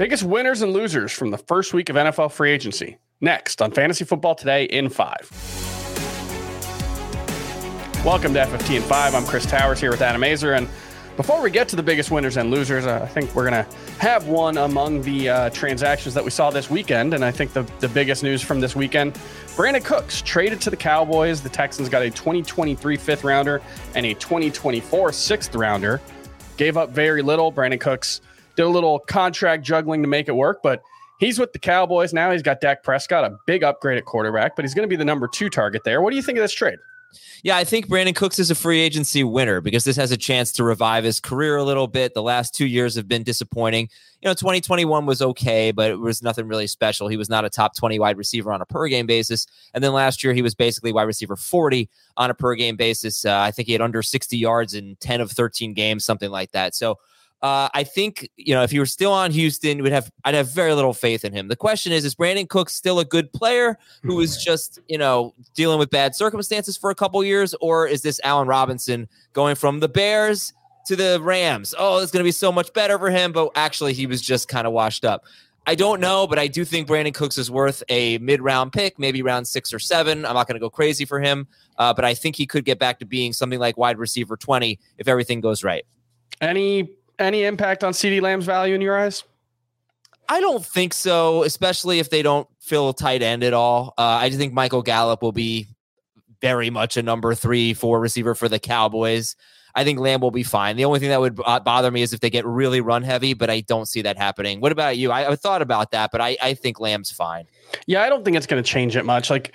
Biggest winners and losers from the first week of NFL free agency. Next on Fantasy Football Today in 5. Welcome to FFT in 5. I'm Chris Towers here with Adam Aizer. And before we get to the biggest winners and losers, uh, I think we're going to have one among the uh, transactions that we saw this weekend. And I think the, the biggest news from this weekend Brandin Cooks traded to the Cowboys. The Texans got a 2023 fifth rounder and a 2024 sixth rounder. Gave up very little. Brandin Cooks did a little contract juggling to make it work, but he's with the Cowboys now. He's got Dak Prescott, a big upgrade at quarterback, but he's going to be the number two target there. What do you think of this trade? Yeah, I think Brandin Cooks is a free agency winner because this has a chance to revive his career a little bit. The last two years have been disappointing. You know, 2021 was okay, but it was nothing really special. He was not a top 20 wide receiver on a per game basis. And then last year, he was basically wide receiver 40 on a per game basis. Uh, I think he had under 60 yards in 10 of 13 games, something like that. So, uh, I think you know if you were still on Houston, would have I'd have very little faith in him. The question is: Is Brandin Cooks still a good player who is just you know dealing with bad circumstances for a couple years, or is this Allen Robinson going from the Bears to the Rams? Oh, it's going to be so much better for him, but actually he was just kind of washed up. I don't know, but I do think Brandin Cooks is worth a mid-round pick, maybe round six or seven. I'm not going to go crazy for him, uh, but I think he could get back to being something like wide receiver 20 if everything goes right. Any any impact on CeeDee Lamb's value in your eyes? I don't think so, especially if they don't fill tight end at all. Uh, I just think Michael Gallup will be very much a number three, four receiver for the Cowboys. I think Lamb will be fine. The only thing that would bother me is if they get really run heavy, but I don't see that happening. What about you? I, I thought about that, but I, I think Lamb's fine. Yeah, I don't think it's going to change it much. Like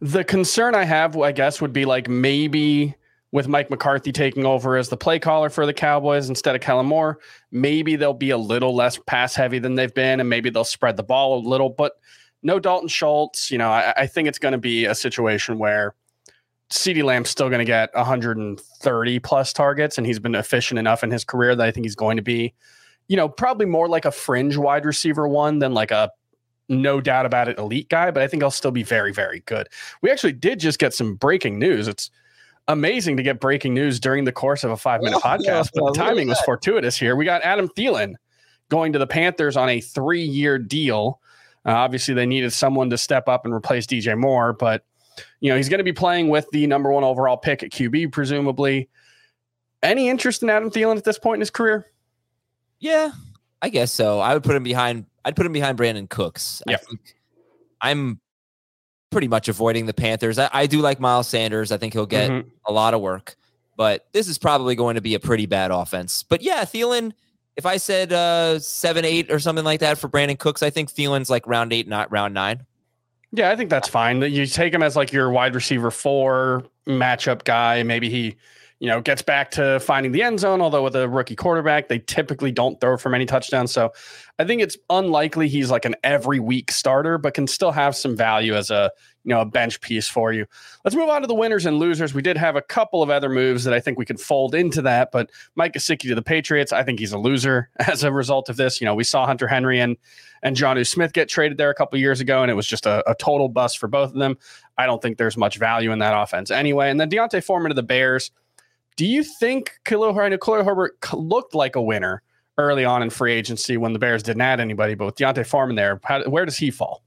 the concern I have, I guess, would be like maybe with Mike McCarthy taking over as the play caller for the Cowboys instead of Kellen Moore, maybe they'll be a little less pass heavy than they've been, and maybe they'll spread the ball a little. But no Dalton Schultz. You know, I, I think it's going to be a situation where CeeDee Lamb's still going to get 130 plus targets, and he's been efficient enough in his career that I think he's going to be, you know, probably more like a fringe wide receiver one than like a no doubt about it elite guy. But I think I'll still be very, very good. We actually did just get some breaking news. It's amazing to get breaking news during the course of a five minute podcast, but the timing was fortuitous here. We got Adam Thielen going to the Panthers on a three year deal. Uh, obviously, they needed someone to step up and replace DJ Moore, but you know he's going to be playing with the number one overall pick at QB, presumably. Any interest in Adam Thielen at this point in his career? Yeah, I guess so. I would put him behind. I'd put him behind Brandin Cooks. Yeah. I am pretty much avoiding the Panthers. I, I do like Miles Sanders. I think he'll get mm-hmm. a lot of work, but this is probably going to be a pretty bad offense. But yeah, Thielen, if I said uh, seven, eight, or something like that for Brandin Cooks, I think Thielen's like round eight, not round nine. Yeah, I think that's fine. You take him as like your wide receiver four matchup guy. Maybe he you know, gets back to finding the end zone. Although with a rookie quarterback, they typically don't throw for many touchdowns. So I think it's unlikely he's like an every week starter, but can still have some value as a you know a bench piece for you. Let's move on to the winners and losers. We did have a couple of other moves that I think we could fold into that, but Mike Gesicki to the Patriots, I think he's a loser as a result of this. You know, we saw Hunter Henry and and Jonnu Smith get traded there a couple years ago, and it was just a, a total bust for both of them. I don't think there's much value in that offense anyway. And then D'Onta Foreman to the Bears. Do you think Khalil, Herbert looked like a winner early on in free agency when the Bears didn't add anybody? But with D'Onta Foreman there, how, where does he fall?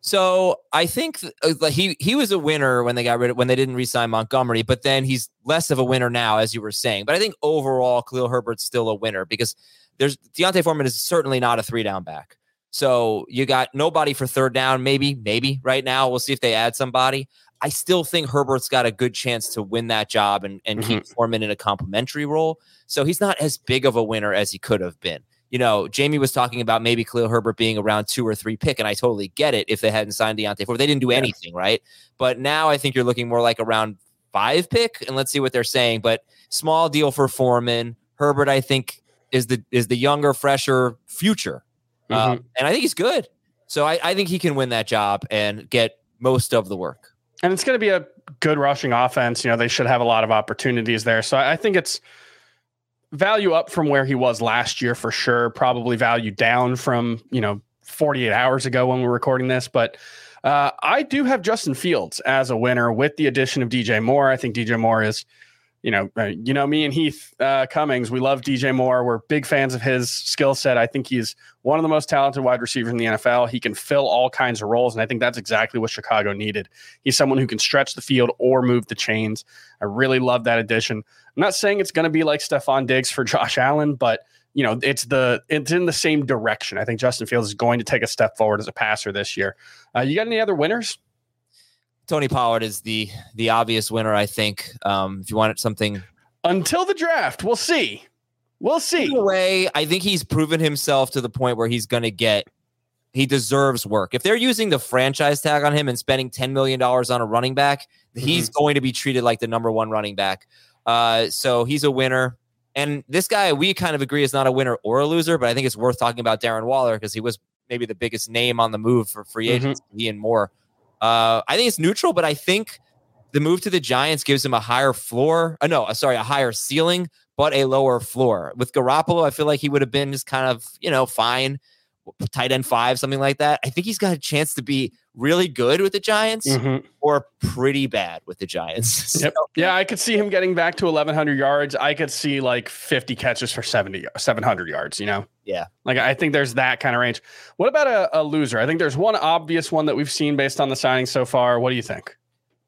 So I think uh, he he was a winner when they got rid of when they didn't re-sign Montgomery, but then he's less of a winner now, as you were saying. But I think overall, Khalil Herbert's still a winner because there's D'Onta Foreman is certainly not a three down back. So you got nobody for third down, maybe, maybe right now. We'll see if they add somebody. I still think Herbert's got a good chance to win that job and, and mm-hmm. keep Foreman in a complimentary role. So he's not as big of a winner as he could have been. You know, Jamey was talking about maybe Khalil Herbert being around two or three pick, and I totally get it if they hadn't signed D'Onta Foreman. They didn't do anything, right? But now I think you're looking more like around five pick, and let's see what they're saying. But small deal for Foreman. Herbert, I think, is the is the younger, fresher future, mm-hmm. um, and I think he's good. So I, I think he can win that job and get most of the work. And it's going to be a good rushing offense. You know, they should have a lot of opportunities there. So I, think it's value up from where he was last year for sure. Probably value down from you know 48 hours ago when we're recording this, but. Uh, I do have Justin Fields as a winner with the addition of DJ Moore. I think DJ Moore is you know, uh, you know me and Heath uh, Cummings. We love DJ Moore. We're big fans of his skill set. I think he's one of the most talented wide receivers in the NFL. He can fill all kinds of roles, and I think that's exactly what Chicago needed. He's someone who can stretch the field or move the chains. I really love that addition. I'm not saying it's going to be like Stefon Diggs for Josh Allen, but you know, it's the it's in the same direction. I think Justin Fields is going to take a step forward as a passer this year. Uh, you got any other winners? Tony Pollard is the the obvious winner. I think. Um, if you wanted something until the draft, we'll see. We'll see. Either way, I think he's proven himself to the point where he's going to get. He deserves work. If they're using the franchise tag on him and spending ten million dollars on a running back, mm-hmm. he's going to be treated like the number one running back. Uh, so he's a winner. And this guy, we kind of agree, is not a winner or a loser, but I think it's worth talking about Darren Waller because he was maybe the biggest name on the move for free agents. Mm-hmm. He and more. Uh, I think it's neutral, but I think the move to the Giants gives him a higher floor. Uh, no, uh, sorry, a higher ceiling, but a lower floor. With Garoppolo, I feel like he would have been just kind of, you know, fine, tight end five, something like that. I think he's got a chance to be really good with the Giants mm-hmm. or pretty bad with the Giants. Yep. So, yeah, I could see him getting back to 1,100 yards. I could see like 50 catches for 70, 700 yards, you know? Yeah. Like I think there's that kind of range. What about a, a loser? I think there's one obvious one that we've seen based on the signing so far. What do you think?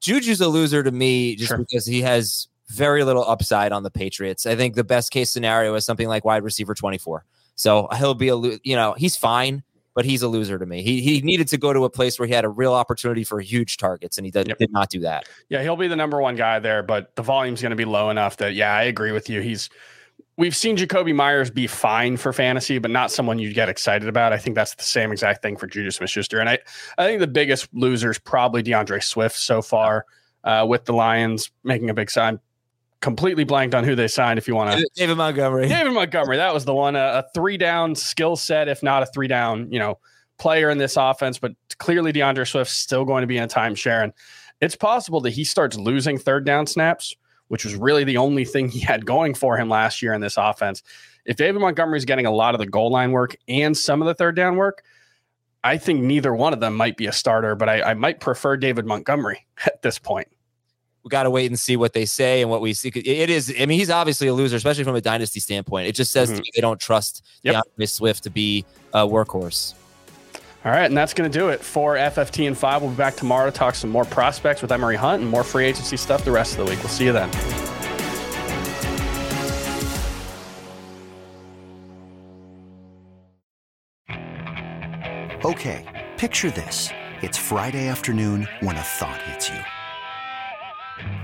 Juju's a loser to me just sure. because he has very little upside on the Patriots. I think the best case scenario is something like wide receiver 24. So he'll be a, you know, he's fine but he's a loser to me. He he needed to go to a place where he had a real opportunity for huge targets, and he did, yep. did not do that. Yeah, he'll be the number one guy there, but the volume's going to be low enough that yeah, I agree with you. He's we've seen Jakobi Meyers be fine for fantasy, but not someone you'd get excited about. I think that's the same exact thing for JuJu Smith Schuster. And I, I think the biggest loser is probably D'Andre Swift so far uh, with the Lions making a big sign completely blanked on who they signed. If you want to, David Montgomery. David Montgomery, that was the one. A, a three down skill set, if not a three down, you know, player in this offense. But clearly, D'Andre Swift's still going to be in a timeshare, and it's possible that he starts losing third down snaps, which was really the only thing he had going for him last year in this offense. If David Montgomery's getting a lot of the goal line work and some of the third down work, I think neither one of them might be a starter, but I, I might prefer David Montgomery at this point we got to wait and see what they say and what we see. It is, I mean, he's obviously a loser, especially from a dynasty standpoint. It just says mm-hmm. they don't trust yep. D'Andre Swift to be a workhorse. All right, and that's going to do it for FFT and five. We'll be back tomorrow to talk some more prospects with Emory Hunt and more free agency stuff the rest of the week. We'll see you then. Okay, picture this: it's Friday afternoon when a thought hits you.